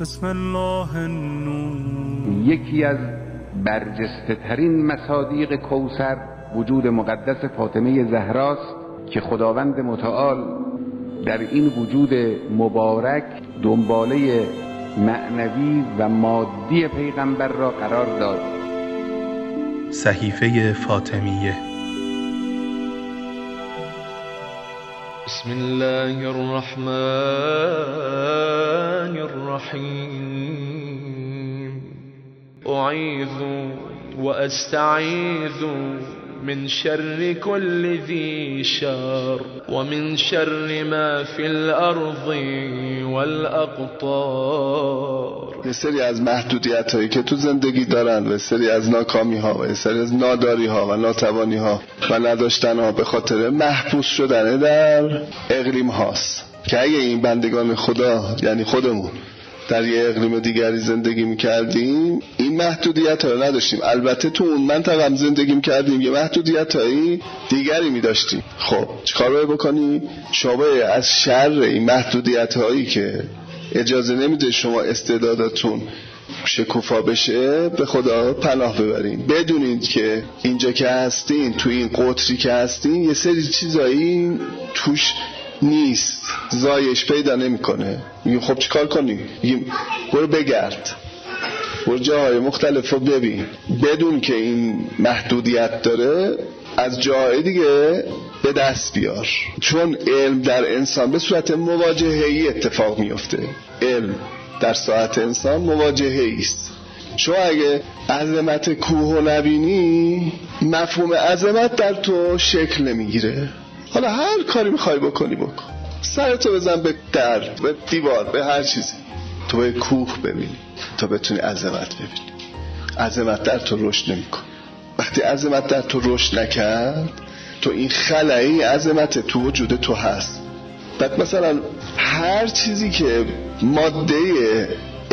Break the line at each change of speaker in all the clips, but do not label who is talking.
بسم الله النور.
یکی از برجسته ترین مصادیق کوسر وجود مقدس فاطمه زهراست که خداوند متعال در این وجود مبارک دنباله معنوی و مادی پیغمبر را قرار داد.
صحیفه فاطمیه.
بسم الله الرحمن الرحيم. أعيذ وأستعيذ من شر كل ذي شر ومن شر ما في الأرض والأقطار.
یه سری از محدودیت هایی که تو زندگی دارن و سری از ناکامی ها و سری از ناداری ها و ناتوانی ها و نداشتن ها به خاطر محبوس شدن در اقلیم هاست. که اگه این بندگان خدا یعنی خودمون در یه اقلیم دیگری زندگی می‌کردیم این محدودیت ها نداشتیم. البته تو اون منطقه هم زندگی می‌کردیم یه محدودیت هایی دیگری میداشتیم. خب چیکار باید بکنیم شما از شر این محدودیت هایی که اجازه نمیده شما استعداداتون شکوفا بشه به خدا پناه ببرین. بدونید که اینجا که هستین تو این قطری که هستین یه سری چیزایی توش نیست. زایش پیدا نمی‌کنه. میگیم خب چیکار کنیم میگیم برو بگرد. برو جاهای مختلف رو ببین. بدون که این محدودیت داره از جاهای دیگه به دست بیار. چون علم در انسان به صورت مواجهه اتفاق میفته علم در ساعت انسان مواجهه است. شما اگه عظمت کوه و نبینی مفهوم عظمت در تو شکل نمی‌گیره. حالا هر کاری می‌خوای بکنی بکن. سرتو بزن به در به دیوار به هر چیزی. تو به کوه ببینی. تا بتونی عظمت ببینی. عظمت در تو رشد نمیکن وقتی عظمت در تو رشد نکرد تو این خلایی عظمت تو وجود تو هست. بعد مثلا هر چیزی که ماده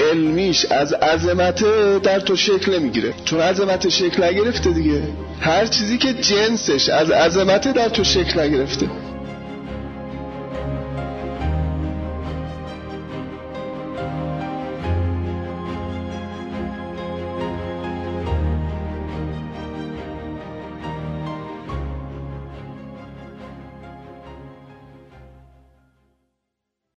علمیش از عظمت در تو شکل نمی‌گیره. چون عظمت شکل نگرفته دیگه. هر چیزی که جنسش از عظمت در تو شکل نگرفته.